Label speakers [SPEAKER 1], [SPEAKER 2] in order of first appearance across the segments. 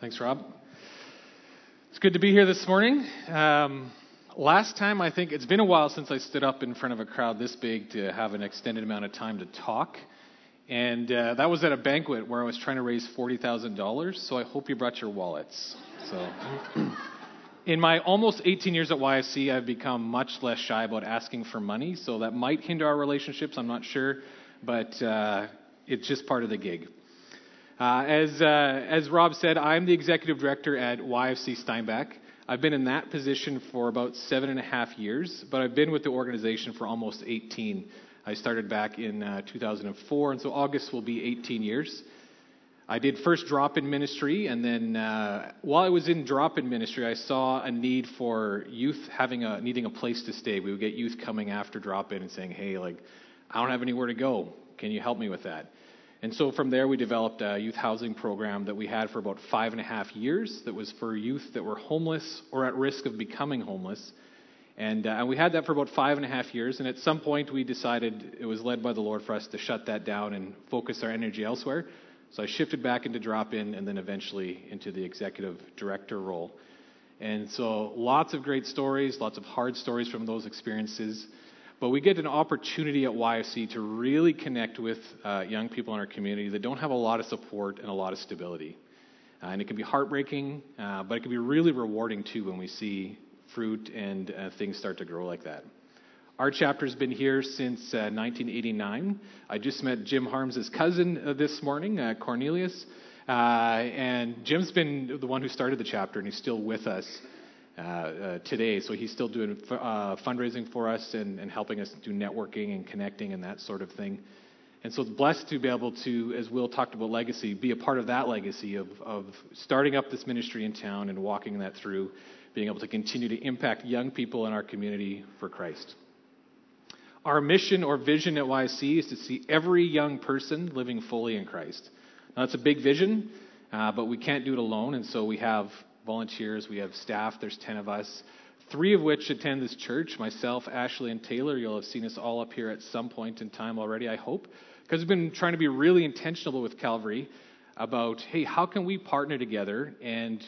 [SPEAKER 1] Thanks, Rob. It's good to be here this morning. Um, last time, I think it's been a while since I stood up in front of a crowd this big to have an extended amount of time to talk. And uh, that was at a banquet where I was trying to raise $40,000. So I hope you brought your wallets. So, in my almost 18 years at YFC, I've become much less shy about asking for money. So that might hinder our relationships. I'm not sure. But uh, it's just part of the gig. Uh, as, uh, as Rob said, I'm the executive director at YFC Steinbach. I've been in that position for about seven and a half years, but I've been with the organization for almost 18. I started back in uh, 2004, and so August will be 18 years. I did first drop in ministry, and then uh, while I was in drop in ministry, I saw a need for youth having a needing a place to stay. We would get youth coming after drop in and saying, "Hey, like, I don't have anywhere to go. Can you help me with that?" And so from there, we developed a youth housing program that we had for about five and a half years that was for youth that were homeless or at risk of becoming homeless. And, uh, and we had that for about five and a half years. And at some point, we decided it was led by the Lord for us to shut that down and focus our energy elsewhere. So I shifted back into drop in and then eventually into the executive director role. And so lots of great stories, lots of hard stories from those experiences. But we get an opportunity at YFC to really connect with uh, young people in our community that don't have a lot of support and a lot of stability. Uh, and it can be heartbreaking, uh, but it can be really rewarding too when we see fruit and uh, things start to grow like that. Our chapter's been here since 1989. Uh, I just met Jim Harms' cousin uh, this morning, Cornelius. and Jim's been the one who started the chapter, and he's still with us. Uh, uh, today. So he's still doing uh, fundraising for us and, and, helping us do networking and connecting and that sort of thing. And so it's blessed to be able to, as Will talked about legacy, be a part of that legacy of, of starting up this ministry in town and walking that through, being able to continue to impact young people in our community for Christ. Our mission or vision at YFC is to see every young person living fully in Christ. Now, that's a big vision, uh, but we can't do it alone, and so we have volunteers. We have staff. There's 10 of us, three of which attend this church myself, Ashley, and Taylor. You'll have seen us all up here at some point in time already, I hope. Because we've been trying to be really intentional with Calvary about, hey, how can we partner together and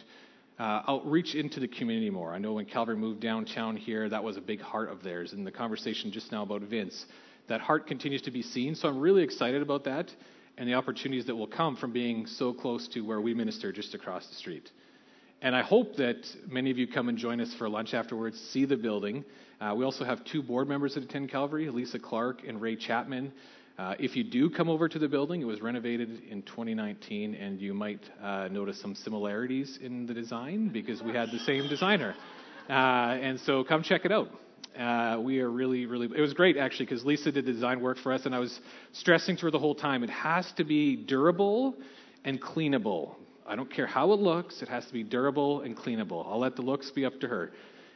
[SPEAKER 1] uh, outreach into the community more? I know when Calvary moved downtown here, that was a big heart of theirs. And the conversation just now about Vince, that heart continues to be seen. So I'm really excited about that and the opportunities that will come from being so close to where we minister just across the street. And I hope that many of you come and join us for lunch afterwards, see the building. Uh, we also have two board members that attend Calvary, Lisa Clark and Ray Chapman. Uh, if you do come over to the building, it was renovated in 2019, and you might uh, notice some similarities in the design because we had the same designer. Uh, and so come check it out. Uh, we are really, really. It was great actually because Lisa did the design work for us, and I was stressing to her the whole time. It has to be durable and cleanable I don't care how it looks, it has to be durable and cleanable. I'll let the looks be up to her.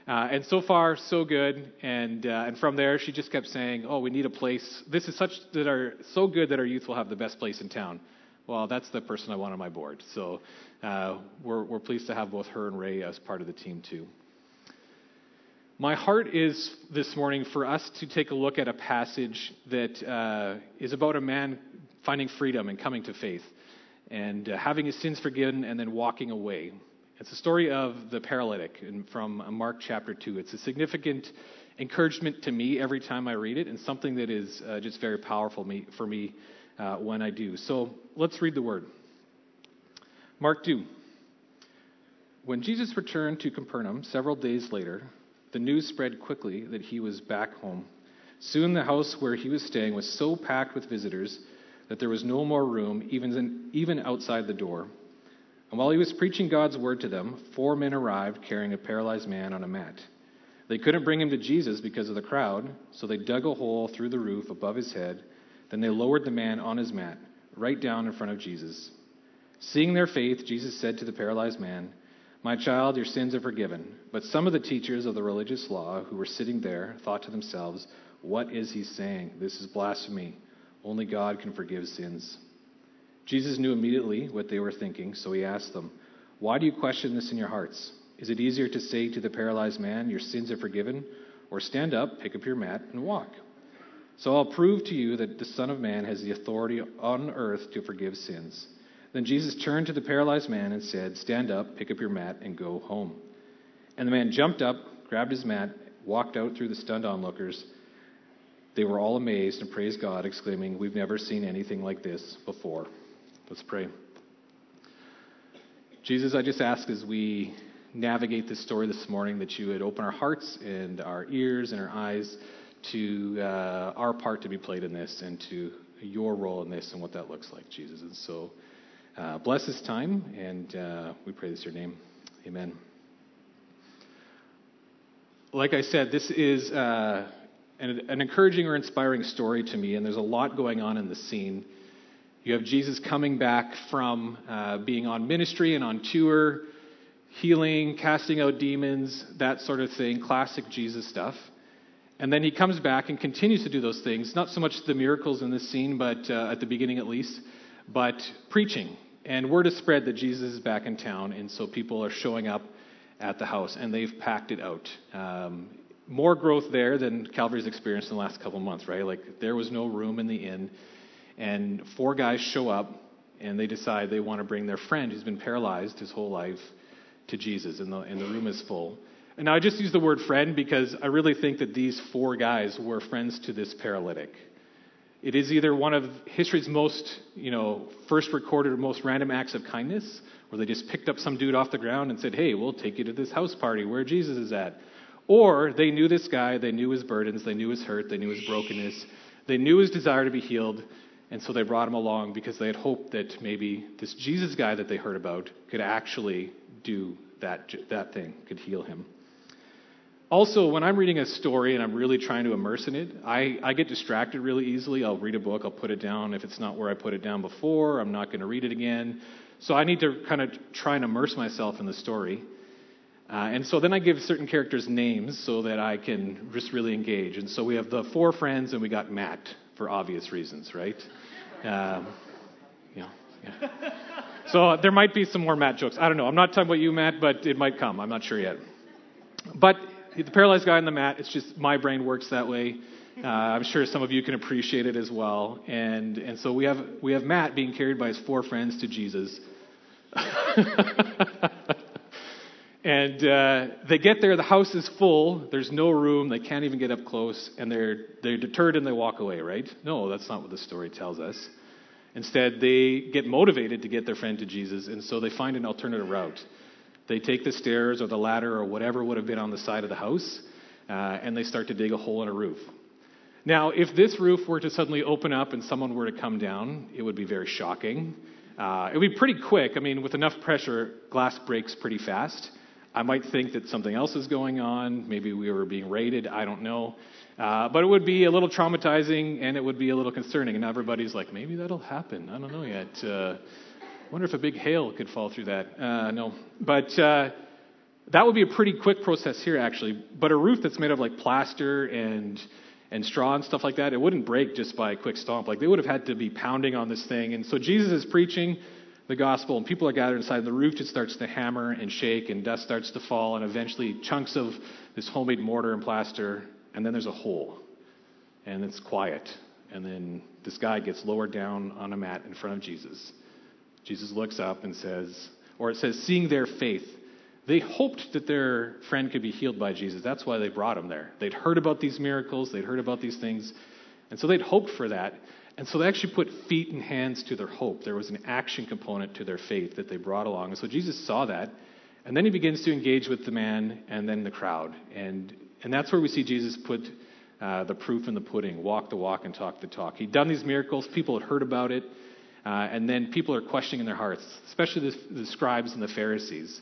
[SPEAKER 1] Uh, and so far, so good. And uh, and from there, she just kept saying, "Oh, we need a place. This is such that are so good that our youth will have the best place in town." Well, that's the person I want on my board. So uh, we're we're pleased to have both her and Ray as part of the team too. My heart is this morning for us to take a look at a passage that uh, is about a man finding freedom and coming to faith and uh, having his sins forgiven and then walking away. It's the story of the paralytic from Mark chapter 2. It's a significant encouragement to me every time I read it and something that is uh, just very powerful me, for me uh, when I do. So let's read the word. Mark 2. When Jesus returned to Capernaum several days later, the news spread quickly that he was back home. Soon the house where he was staying was so packed with visitors that there was no more room, even, in, even outside the door. And while he was preaching God's word to them, four men arrived carrying a paralyzed man on a mat. They couldn't bring him to Jesus because of the crowd, so they dug a hole through the roof above his head. Then they lowered the man on his mat, right down in front of Jesus. Seeing their faith, Jesus said to the paralyzed man, My child, your sins are forgiven. But some of the teachers of the religious law who were sitting there thought to themselves, What is he saying? This is blasphemy. Only God can forgive sins. Jesus knew immediately what they were thinking, so he asked them, Why do you question this in your hearts? Is it easier to say to the paralyzed man, Your sins are forgiven, or stand up, pick up your mat, and walk? So I'll prove to you that the Son of Man has the authority on earth to forgive sins. Then Jesus turned to the paralyzed man and said, Stand up, pick up your mat, and go home. And the man jumped up, grabbed his mat, walked out through the stunned onlookers. They were all amazed and praised God, exclaiming, We've never seen anything like this before. Let's pray. Jesus, I just ask as we navigate this story this morning that you would open our hearts and our ears and our eyes to uh, our part to be played in this and to your role in this and what that looks like, Jesus. And so uh, bless this time, and uh, we pray this your name. Amen. Like I said, this is uh, an, an encouraging or inspiring story to me, and there's a lot going on in the scene. You have Jesus coming back from uh, being on ministry and on tour, healing, casting out demons, that sort of thing, classic Jesus stuff. And then he comes back and continues to do those things, not so much the miracles in this scene, but uh, at the beginning at least, but preaching. And word is spread that Jesus is back in town, and so people are showing up at the house, and they've packed it out. Um, more growth there than Calvary's experienced in the last couple months, right? Like there was no room in the inn, and four guys show up, and they decide they want to bring their friend who's been paralyzed his whole life to Jesus, and the, and the room is full. And now I just use the word friend because I really think that these four guys were friends to this paralytic. It is either one of history's most, you know, first recorded or most random acts of kindness, where they just picked up some dude off the ground and said, "Hey, we'll take you to this house party where Jesus is at." Or they knew this guy, they knew his burdens, they knew his hurt, they knew his brokenness, they knew his desire to be healed, and so they brought him along because they had hoped that maybe this Jesus guy that they heard about could actually do that, that thing, could heal him. Also, when I'm reading a story and I'm really trying to immerse in it, I, I get distracted really easily. I'll read a book, I'll put it down. If it's not where I put it down before, I'm not going to read it again. So I need to kind of try and immerse myself in the story. Uh, and so then I give certain characters names so that I can just really engage. And so we have the four friends, and we got Matt for obvious reasons, right? Um, yeah. So there might be some more Matt jokes. I don't know. I'm not talking about you, Matt, but it might come. I'm not sure yet. But the paralyzed guy on the mat, it's just my brain works that way. Uh, I'm sure some of you can appreciate it as well. And, and so we have, we have Matt being carried by his four friends to Jesus. and uh, they get there, the house is full, there's no room, they can't even get up close, and they're, they're deterred and they walk away, right? No, that's not what the story tells us. Instead, they get motivated to get their friend to Jesus, and so they find an alternative route. They take the stairs or the ladder or whatever would have been on the side of the house, uh, and they start to dig a hole in a roof. Now, if this roof were to suddenly open up and someone were to come down, it would be very shocking. Uh, it would be pretty quick. I mean, with enough pressure, glass breaks pretty fast. I might think that something else is going on. Maybe we were being raided. I don't know. Uh, but it would be a little traumatizing and it would be a little concerning. And everybody's like, maybe that'll happen. I don't know yet. Uh, wonder if a big hail could fall through that. Uh, no. But uh, that would be a pretty quick process here, actually. But a roof that's made of like plaster and and straw and stuff like that, it wouldn't break just by a quick stomp. Like they would have had to be pounding on this thing. And so Jesus is preaching the gospel, and people are gathered inside. The roof just starts to hammer and shake, and dust starts to fall, and eventually chunks of this homemade mortar and plaster, and then there's a hole, and it's quiet. And then this guy gets lowered down on a mat in front of Jesus. Jesus looks up and says, or it says, seeing their faith. They hoped that their friend could be healed by Jesus. That's why they brought him there. They'd heard about these miracles, they'd heard about these things, and so they'd hoped for that. And so they actually put feet and hands to their hope. There was an action component to their faith that they brought along. And so Jesus saw that, and then he begins to engage with the man and then the crowd. And, and that's where we see Jesus put uh, the proof in the pudding walk the walk and talk the talk. He'd done these miracles, people had heard about it. Uh, and then people are questioning in their hearts, especially the, the scribes and the Pharisees.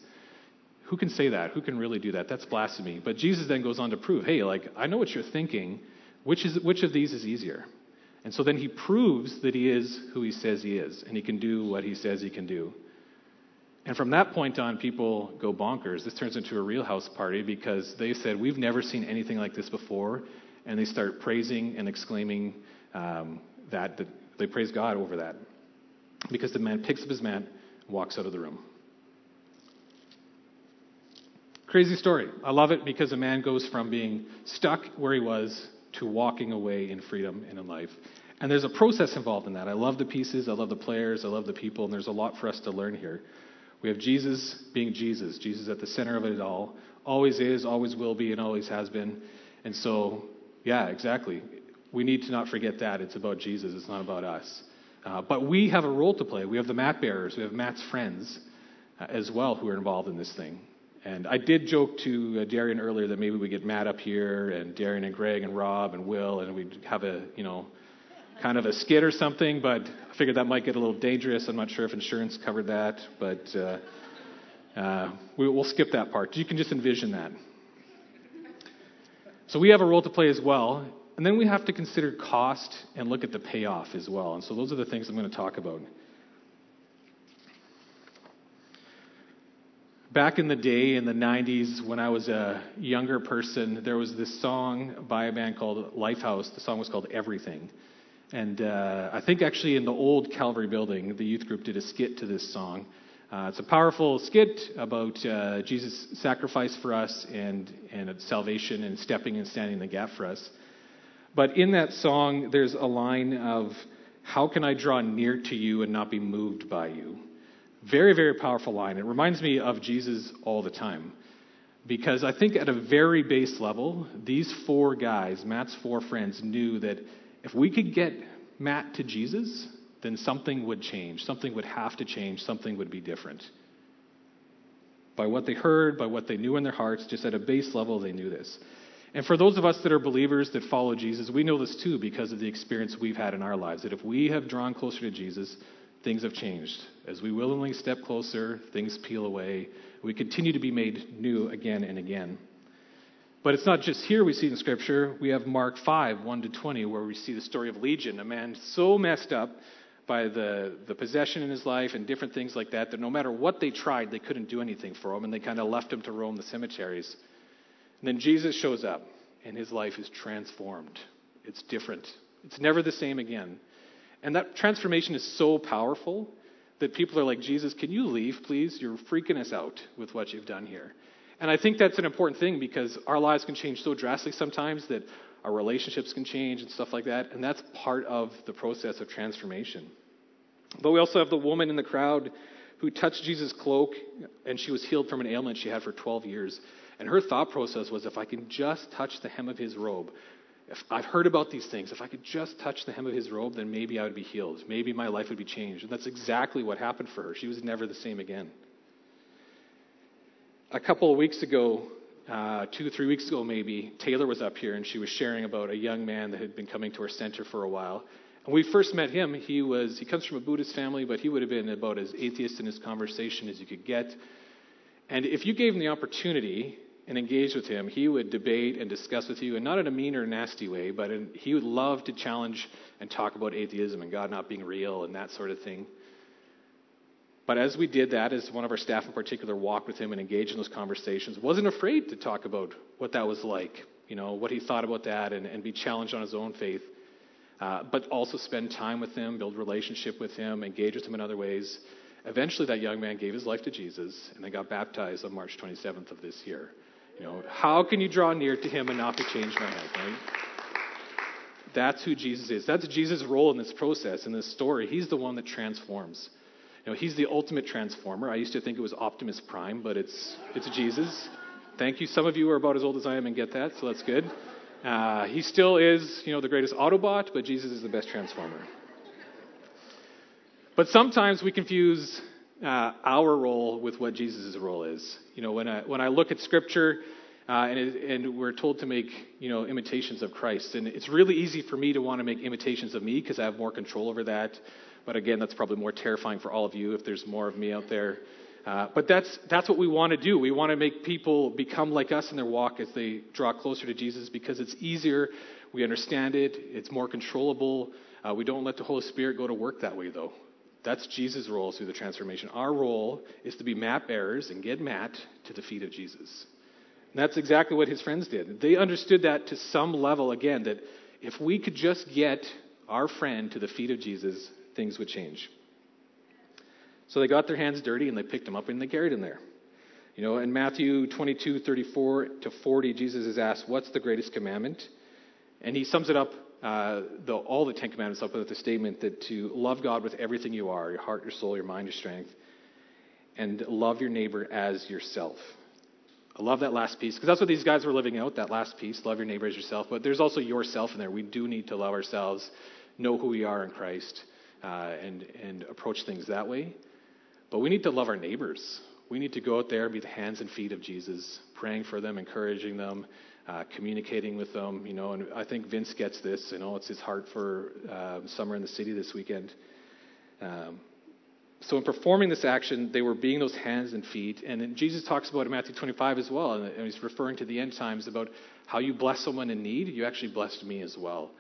[SPEAKER 1] Who can say that? Who can really do that? That's blasphemy. But Jesus then goes on to prove, hey, like, I know what you're thinking. Which, is, which of these is easier? And so then he proves that he is who he says he is, and he can do what he says he can do. And from that point on, people go bonkers. This turns into a real house party because they said, We've never seen anything like this before. And they start praising and exclaiming um, that, that they praise God over that because the man picks up his mat and walks out of the room. Crazy story. I love it because a man goes from being stuck where he was to walking away in freedom and in life. And there's a process involved in that. I love the pieces, I love the players, I love the people, and there's a lot for us to learn here. We have Jesus being Jesus, Jesus at the center of it all, always is, always will be, and always has been. And so, yeah, exactly. We need to not forget that. It's about Jesus, it's not about us. Uh, but we have a role to play. We have the mat bearers, we have Matt's friends uh, as well who are involved in this thing. And I did joke to uh, Darian earlier that maybe we get Matt up here and Darian and Greg and Rob and Will and we'd have a, you know, kind of a skit or something, but I figured that might get a little dangerous. I'm not sure if insurance covered that, but uh, uh, we, will skip that part. You can just envision that. So we have a role to play as well. And then we have to consider cost and look at the payoff as well. And so those are the things I'm going to talk about. Back in the day, in the 90s, when I was a younger person, there was this song by a band called Lifehouse. The song was called Everything. And uh, I think actually in the old Calvary building, the youth group did a skit to this song. Uh, it's a powerful skit about uh, Jesus' sacrifice for us and, and salvation and stepping and standing in the gap for us. But in that song, there's a line of, How can I draw near to you and not be moved by you? Very, very powerful line. It reminds me of Jesus all the time. Because I think at a very base level, these four guys, Matt's four friends, knew that if we could get Matt to Jesus, then something would change. Something would have to change. Something would be different. By what they heard, by what they knew in their hearts, just at a base level, they knew this. And for those of us that are believers that follow Jesus, we know this too because of the experience we've had in our lives. That if we have drawn closer to Jesus, things have changed. As we willingly step closer, things peel away. We continue to be made new again and again. But it's not just here we see in Scripture. We have Mark 5, 1 to 20, where we see the story of Legion, a man so messed up by the, the possession in his life and different things like that, that no matter what they tried, they couldn't do anything for him, and they kind of left him to roam the cemeteries. And then Jesus shows up, and his life is transformed. It's different. It's never the same again. And that transformation is so powerful that people are like, Jesus, can you leave, please? You're freaking us out with what you've done here. And I think that's an important thing because our lives can change so drastically sometimes that our relationships can change and stuff like that. And that's part of the process of transformation. But we also have the woman in the crowd who touched Jesus' cloak and she was healed from an ailment she had for 12 years. And her thought process was if I can just touch the hem of his robe, if I've heard about these things, if I could just touch the hem of his robe, then maybe I would be healed. Maybe my life would be changed. And that's exactly what happened for her. She was never the same again a couple of weeks ago, uh, two, three weeks ago maybe, Taylor was up here and she was sharing about a young man that had been coming to our center for a while. And we first met him. He was he comes from a Buddhist family, but he would have been about as atheist in his conversation as you could get. And if you gave him the opportunity and engage with him, he would debate and discuss with you, and not in a mean or nasty way, but in, he would love to challenge and talk about atheism and God not being real and that sort of thing. But as we did that, as one of our staff in particular walked with him and engaged in those conversations, wasn't afraid to talk about what that was like, you know, what he thought about that, and, and be challenged on his own faith. Uh, but also spend time with him, build relationship with him, engage with him in other ways. Eventually, that young man gave his life to Jesus, and they got baptized on March 27th of this year. You know, how can you draw near to him and not be changed by him, right? That's who Jesus is. That's Jesus' role in this process, in this story. He's the one that transforms. You know, he's the ultimate transformer. I used to think it was Optimus Prime, but it's, it's Jesus. Thank you. Some of you are about as old as I am and get that, so that's good. Uh, he still is, you know, the greatest Autobot, but Jesus is the best transformer. But sometimes we confuse uh, our role with what Jesus' role is. You know, when I, when I look at Scripture, uh, and, it, and, we're told to make you know imitations of Christ, and it's really easy for me to want to make imitations of me because I have more control over that. But again, that's probably more terrifying for all of you if there's more of me out there. Uh, but that's, that's what we want to do. We want to make people become like us in their walk as they draw closer to Jesus because it's easier. We understand it. It's more controllable. Uh, we don't let the Holy Spirit go to work that way, though. That's Jesus' role through the transformation. Our role is to be mat bearers and get Matt to the feet of Jesus. And that's exactly what his friends did. They understood that to some level, again, that if we could just get our friend to the feet of Jesus, things would change. So they got their hands dirty and they picked him up and they carried him there. You know, in Matthew 22, 34 to 40, Jesus is asked, What's the greatest commandment? And he sums it up uh, the, all the Ten Commandments up with the statement that to love God with everything you are your heart, your soul, your mind, your strength and love your neighbor as yourself. I love that last piece because that's what these guys were living out that last piece love your neighbor as yourself. But there's also yourself in there. We do need to love ourselves, know who we are in Christ, uh, and, and approach things that way. But we need to love our neighbors. We need to go out there and be the hands and feet of Jesus, praying for them, encouraging them, uh, communicating with them. You know, and I think Vince gets this. You know, it's his heart for uh, summer in the city this weekend. Um, so, in performing this action, they were being those hands and feet. And Jesus talks about in Matthew 25 as well, and he's referring to the end times about how you bless someone in need, you actually blessed me as well.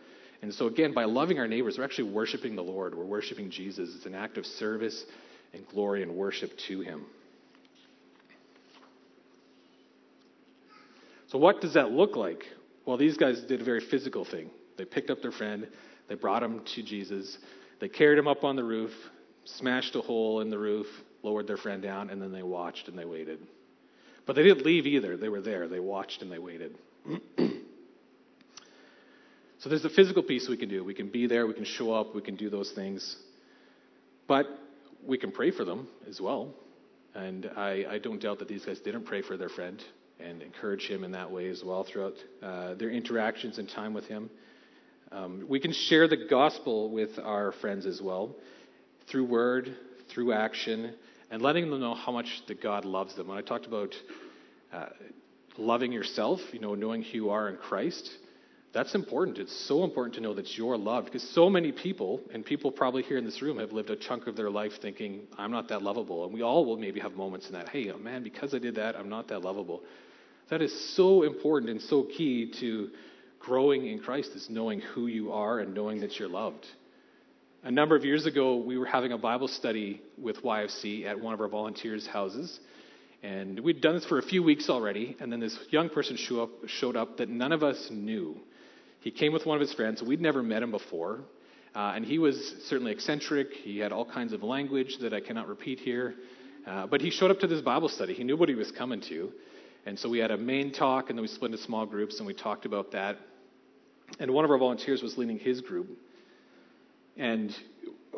[SPEAKER 1] And so, again, by loving our neighbors, we're actually worshiping the Lord. We're worshiping Jesus. It's an act of service and glory and worship to him. So, what does that look like? Well, these guys did a very physical thing. They picked up their friend, they brought him to Jesus, they carried him up on the roof, smashed a hole in the roof, lowered their friend down, and then they watched and they waited. But they didn't leave either. They were there. They watched and they waited. so there's a physical piece we can do. We can be there, we can show up, we can do those things. But we can pray for them as well. And I, I don't doubt that these guys didn't pray for their friend and encourage him in that way as well throughout uh, their interactions and time with him. Um, we can share the gospel with our friends as well through word, through action, and letting them know how much that God loves them. When I talked about uh, loving yourself, you know, knowing who you are in Christ, that's important. It's so important to know that you're loved because so many people, and people probably here in this room, have lived a chunk of their life thinking, I'm not that lovable. And we all will maybe have moments in that, hey, man, because I did that, I'm not that lovable. That is so important and so key to growing in Christ is knowing who you are and knowing that you're loved. A number of years ago, we were having a Bible study with YFC at one of our volunteers' houses. And we'd done this for a few weeks already, and then this young person show up, showed up that none of us knew. He came with one of his friends. We'd never met him before. Uh, and he was certainly eccentric. He had all kinds of language that I cannot repeat here. Uh, but he showed up to this Bible study. He knew what he was coming to. And so we had a main talk, and then we split into small groups, and we talked about that. And one of our volunteers was leading his group. And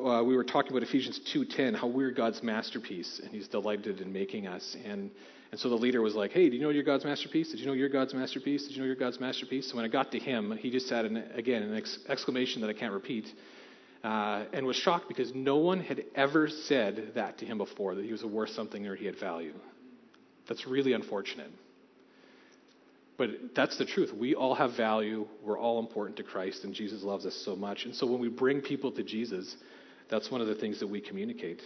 [SPEAKER 1] uh, we were talking about Ephesians 2:10, how we're God's masterpiece, and He's delighted in making us. And and so the leader was like, "Hey, do you know you're God's masterpiece? Did you know you're God's masterpiece? Did you know you're God's masterpiece?" So when I got to him, he just had an, again an ex- exclamation that I can't repeat, uh, and was shocked because no one had ever said that to him before that he was worth something or he had value. That's really unfortunate. But that's the truth. We all have value. We're all important to Christ, and Jesus loves us so much. And so when we bring people to Jesus, that's one of the things that we communicate.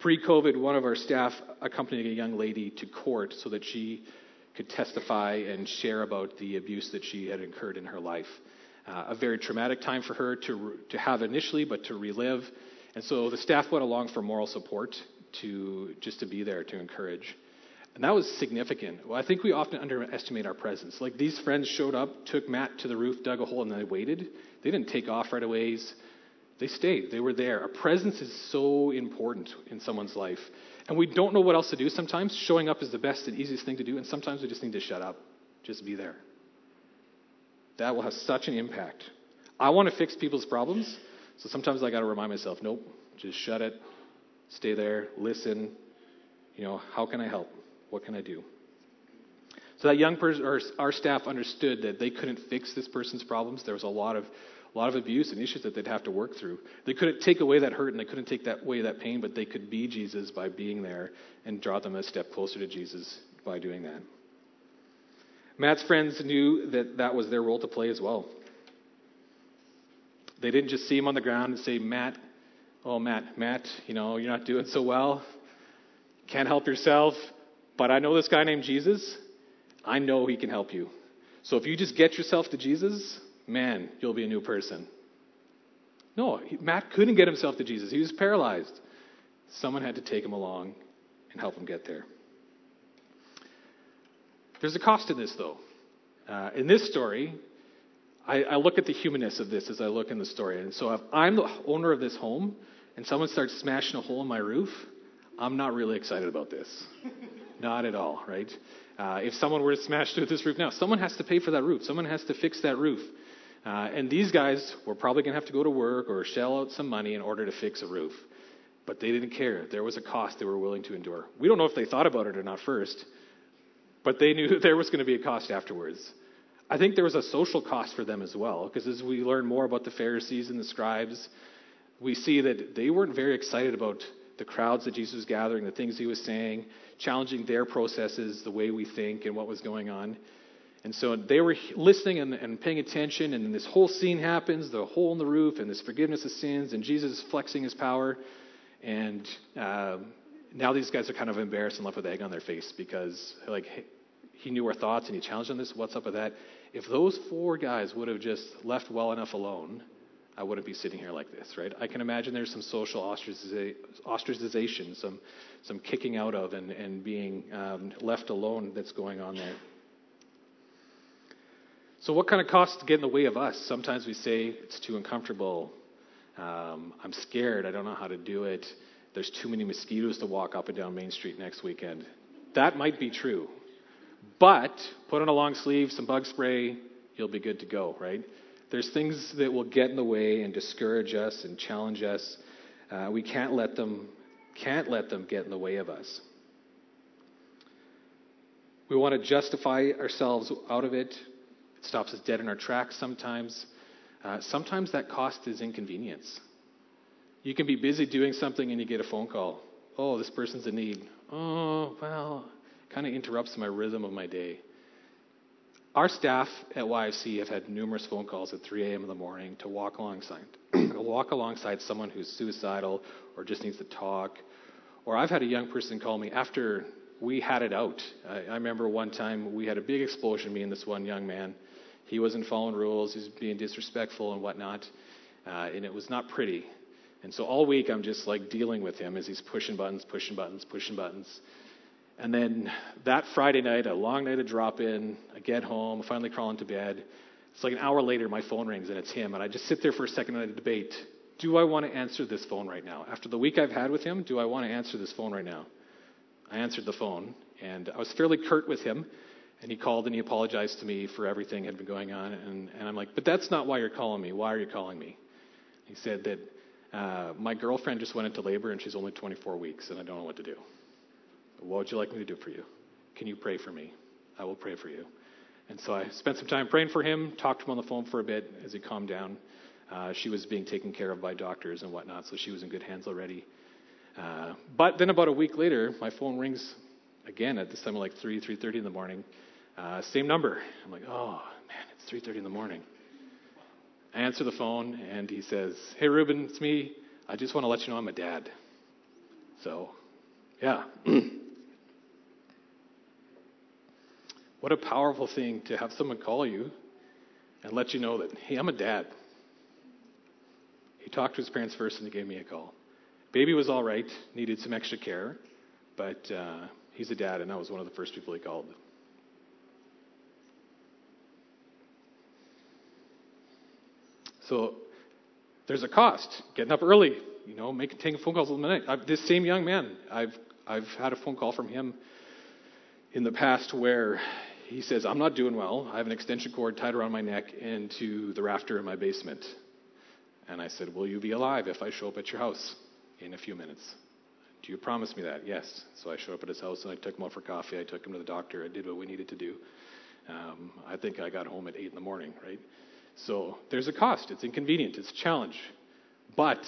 [SPEAKER 1] Pre COVID, one of our staff accompanied a young lady to court so that she could testify and share about the abuse that she had incurred in her life. Uh, a very traumatic time for her to, to have initially, but to relive. And so the staff went along for moral support to just to be there to encourage. And that was significant. Well, I think we often underestimate our presence. Like these friends showed up, took Matt to the roof, dug a hole, and they waited. They didn't take off right away. They stayed. They were there. A presence is so important in someone's life. And we don't know what else to do sometimes. Showing up is the best and easiest thing to do, and sometimes we just need to shut up. Just be there. That will have such an impact. I want to fix people's problems, so sometimes I got to remind myself, nope, just shut it, stay there, listen. You know, how can I help? What can I do? So that young person, our staff understood that they couldn't fix this person's problems. There was a lot of, a lot of abuse and issues that they'd have to work through. They couldn't take away that hurt and they couldn't take that away that pain, but they could be Jesus by being there and draw them a step closer to Jesus by doing that. Matt's friends knew that that was their role to play as well. They didn't just see him on the ground and say, Matt, oh, Matt, Matt, you know, you're not doing so well. Can't help yourself. But I know this guy named Jesus. I know he can help you. So if you just get yourself to Jesus, man, you'll be a new person. No, Matt couldn't get himself to Jesus. He was paralyzed. Someone had to take him along and help him get there. There's a cost to this, though. Uh, in this story, I, I look at the humanness of this as I look in the story. And so if I'm the owner of this home and someone starts smashing a hole in my roof, I'm not really excited about this. Not at all, right? Uh, if someone were to smash through this roof now, someone has to pay for that roof. Someone has to fix that roof. Uh, and these guys were probably going to have to go to work or shell out some money in order to fix a roof. But they didn't care. There was a cost they were willing to endure. We don't know if they thought about it or not first, but they knew there was going to be a cost afterwards. I think there was a social cost for them as well, because as we learn more about the Pharisees and the scribes, we see that they weren't very excited about the crowds that Jesus was gathering, the things he was saying, challenging their processes, the way we think, and what was going on. And so they were listening and, and paying attention, and this whole scene happens the hole in the roof, and this forgiveness of sins, and Jesus flexing his power. And uh, now these guys are kind of embarrassed and left with egg on their face because, like, he knew our thoughts and he challenged on this. What's up with that? If those four guys would have just left well enough alone, I wouldn't be sitting here like this, right? I can imagine there's some social ostracization, some, some kicking out of and, and being um, left alone that's going on there. So, what kind of costs get in the way of us? Sometimes we say it's too uncomfortable. Um, I'm scared. I don't know how to do it. There's too many mosquitoes to walk up and down Main Street next weekend. That might be true. But put on a long sleeve, some bug spray, you'll be good to go, right? There's things that will get in the way and discourage us and challenge us. Uh, we can't let them can't let them get in the way of us. We want to justify ourselves out of it. It stops us dead in our tracks sometimes. Uh, sometimes that cost is inconvenience. You can be busy doing something and you get a phone call. Oh, this person's in need. Oh, well, kind of interrupts my rhythm of my day. Our staff at YFC have had numerous phone calls at 3 a.m. in the morning to walk alongside, walk alongside someone who's suicidal or just needs to talk. Or I've had a young person call me after we had it out. I, I remember one time we had a big explosion, me and this one young man. He wasn't following rules, he was being disrespectful and whatnot, uh, and it was not pretty. And so all week I'm just like dealing with him as he's pushing buttons, pushing buttons, pushing buttons. And then that Friday night, a long night of drop in, I get home, finally crawl into bed. It's like an hour later, my phone rings and it's him. And I just sit there for a second and I debate do I want to answer this phone right now? After the week I've had with him, do I want to answer this phone right now? I answered the phone and I was fairly curt with him. And he called and he apologized to me for everything that had been going on. And, and I'm like, but that's not why you're calling me. Why are you calling me? He said that uh, my girlfriend just went into labor and she's only 24 weeks and I don't know what to do. What would you like me to do for you? Can you pray for me? I will pray for you. And so I spent some time praying for him, talked to him on the phone for a bit as he calmed down. Uh, she was being taken care of by doctors and whatnot, so she was in good hands already. Uh, but then about a week later, my phone rings again at this time, of like 3, 3.30 in the morning. Uh, same number. I'm like, oh, man, it's 3.30 in the morning. I answer the phone, and he says, hey, Ruben, it's me. I just want to let you know I'm a dad. So, yeah. What a powerful thing to have someone call you and let you know that, hey, I'm a dad. He talked to his parents first and he gave me a call. Baby was all right, needed some extra care, but uh, he's a dad, and I was one of the first people he called. So there's a cost. Getting up early, you know, making taking phone calls in the night. I've, this same young man, I've I've had a phone call from him in the past where he says, I'm not doing well. I have an extension cord tied around my neck into the rafter in my basement. And I said, Will you be alive if I show up at your house in a few minutes? Do you promise me that? Yes. So I showed up at his house and I took him out for coffee. I took him to the doctor. I did what we needed to do. Um, I think I got home at 8 in the morning, right? So there's a cost. It's inconvenient. It's a challenge. But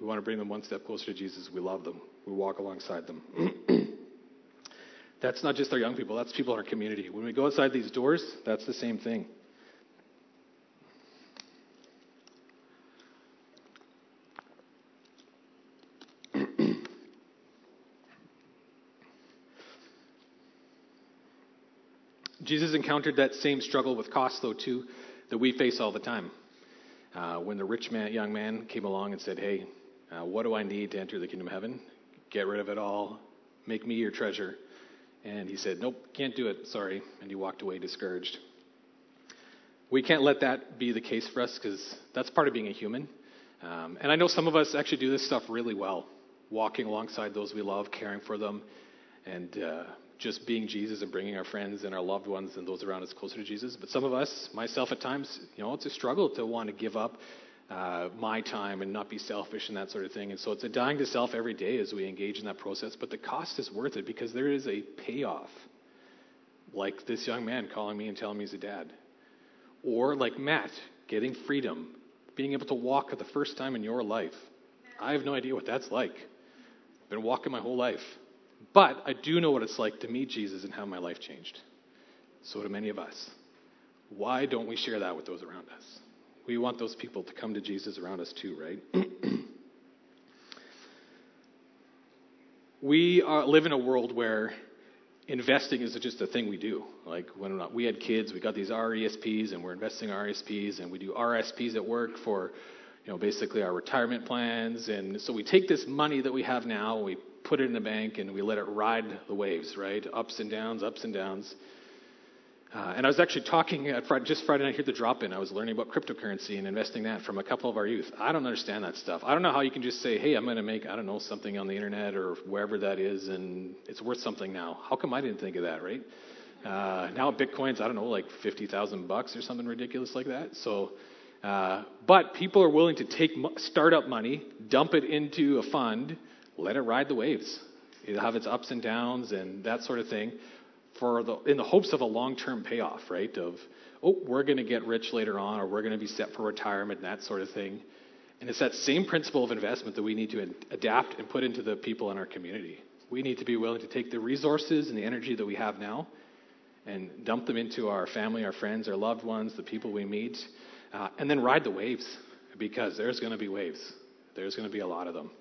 [SPEAKER 1] we want to bring them one step closer to Jesus. We love them. We walk alongside them. That's not just our young people, that's people in our community. When we go outside these doors, that's the same thing. Jesus encountered that same struggle with cost, though, too, that we face all the time. Uh, when the rich man, young man came along and said, Hey, uh, what do I need to enter the kingdom of heaven? Get rid of it all, make me your treasure. And he said, Nope, can't do it, sorry. And he walked away discouraged. We can't let that be the case for us because that's part of being a human. Um, and I know some of us actually do this stuff really well walking alongside those we love, caring for them, and uh, just being Jesus and bringing our friends and our loved ones and those around us closer to Jesus. But some of us, myself at times, you know, it's a struggle to want to give up uh, my time and not be selfish and that sort of thing. And so it's a dying to self every day as we engage in that process. But the cost is worth it because there is a payoff. Like this young man calling me and telling me he's a dad. Or like Matt getting freedom, being able to walk for the first time in your life. I have no idea what that's like. I've been walking my whole life. But I do know what it's like to meet Jesus and how my life changed. So do many of us. Why don't we share that with those around us? We want those people to come to Jesus around us too, right? we are, live in a world where investing is just a thing we do. Like when we had kids, we got these RESPs and we're investing RESPs and we do RSPs at work for, you know, basically our retirement plans. And so we take this money that we have now, we put it in the bank and we let it ride the waves, right? Ups and downs, ups and downs. Uh, and I was actually talking at Friday, just Friday night here at the drop in. I was learning about cryptocurrency and investing that from a couple of our youth. I don't understand that stuff. I don't know how you can just say, hey, I'm going to make, I don't know, something on the internet or wherever that is, and it's worth something now. How come I didn't think of that, right? Uh, now Bitcoin's, I don't know, like 50,000 bucks or something ridiculous like that. So, uh, but people are willing to take startup money, dump it into a fund, let it ride the waves. It'll have its ups and downs and that sort of thing for the, in the hopes of a long-term payoff, right? Of, oh, we're going to get rich later on, or we're going to be set for retirement, and that sort of thing. And it's that same principle of investment that we need to adapt and put into the people in our community. We need to be willing to take the resources and the energy that we have now and dump them into our family, our friends, our loved ones, the people we meet, uh, and then ride the waves because there's going to be waves. There's going to be a lot of them.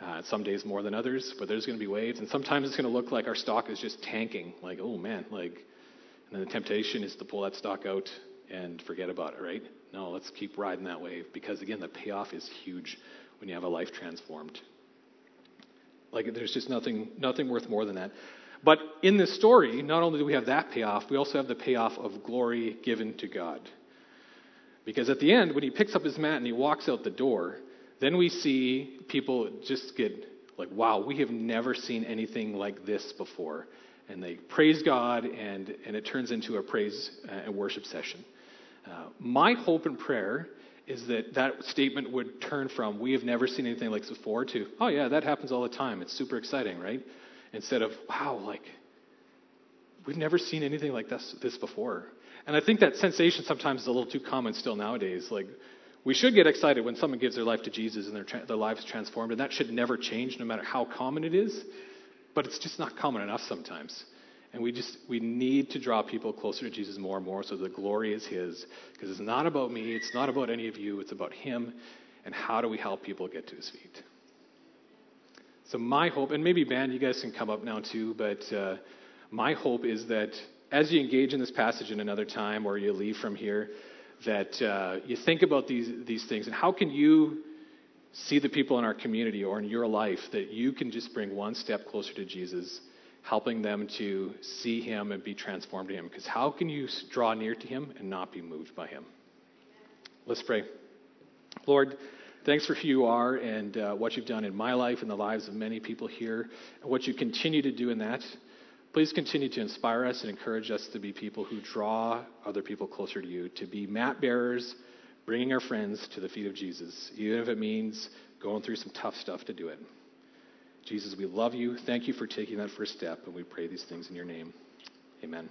[SPEAKER 1] Uh, some days more than others, but there's going to be waves, and sometimes it's going to look like our stock is just tanking. Like, oh man, like, and then the temptation is to pull that stock out and forget about it, right? No, let's keep riding that wave because again, the payoff is huge when you have a life transformed. Like, there's just nothing, nothing worth more than that. But in this story, not only do we have that payoff, we also have the payoff of glory given to God. Because at the end, when he picks up his mat and he walks out the door, then we see people just get like, wow, we have never seen anything like this before. And they praise God, and, and it turns into a praise and worship session. Uh, my hope and prayer is that that statement would turn from, we have never seen anything like this before, to, oh, yeah, that happens all the time. It's super exciting, right? Instead of, wow, like, we've never seen anything like this, this before. And I think that sensation sometimes is a little too common still nowadays. Like, we should get excited when someone gives their life to Jesus and their, tra- their life is transformed, and that should never change no matter how common it is. But it's just not common enough sometimes. And we just we need to draw people closer to Jesus more and more so the glory is his. Because it's not about me, it's not about any of you, it's about him and how do we help people get to his feet. So my hope, and maybe band, you guys can come up now too, but uh, my hope is that as you engage in this passage in another time or you leave from here, that uh, you think about these, these things and how can you see the people in our community or in your life that you can just bring one step closer to Jesus, helping them to see him and be transformed to him. Because how can you draw near to him and not be moved by him? Let's pray. Lord, thanks for who you are and uh, what you've done in my life and the lives of many people here, and what you continue to do in that. Please continue to inspire us and encourage us to be people who draw other people closer to you, to be mat bearers, bringing our friends to the feet of Jesus, even if it means going through some tough stuff to do it. Jesus, we love you. Thank you for taking that first step, and we pray these things in your name. Amen.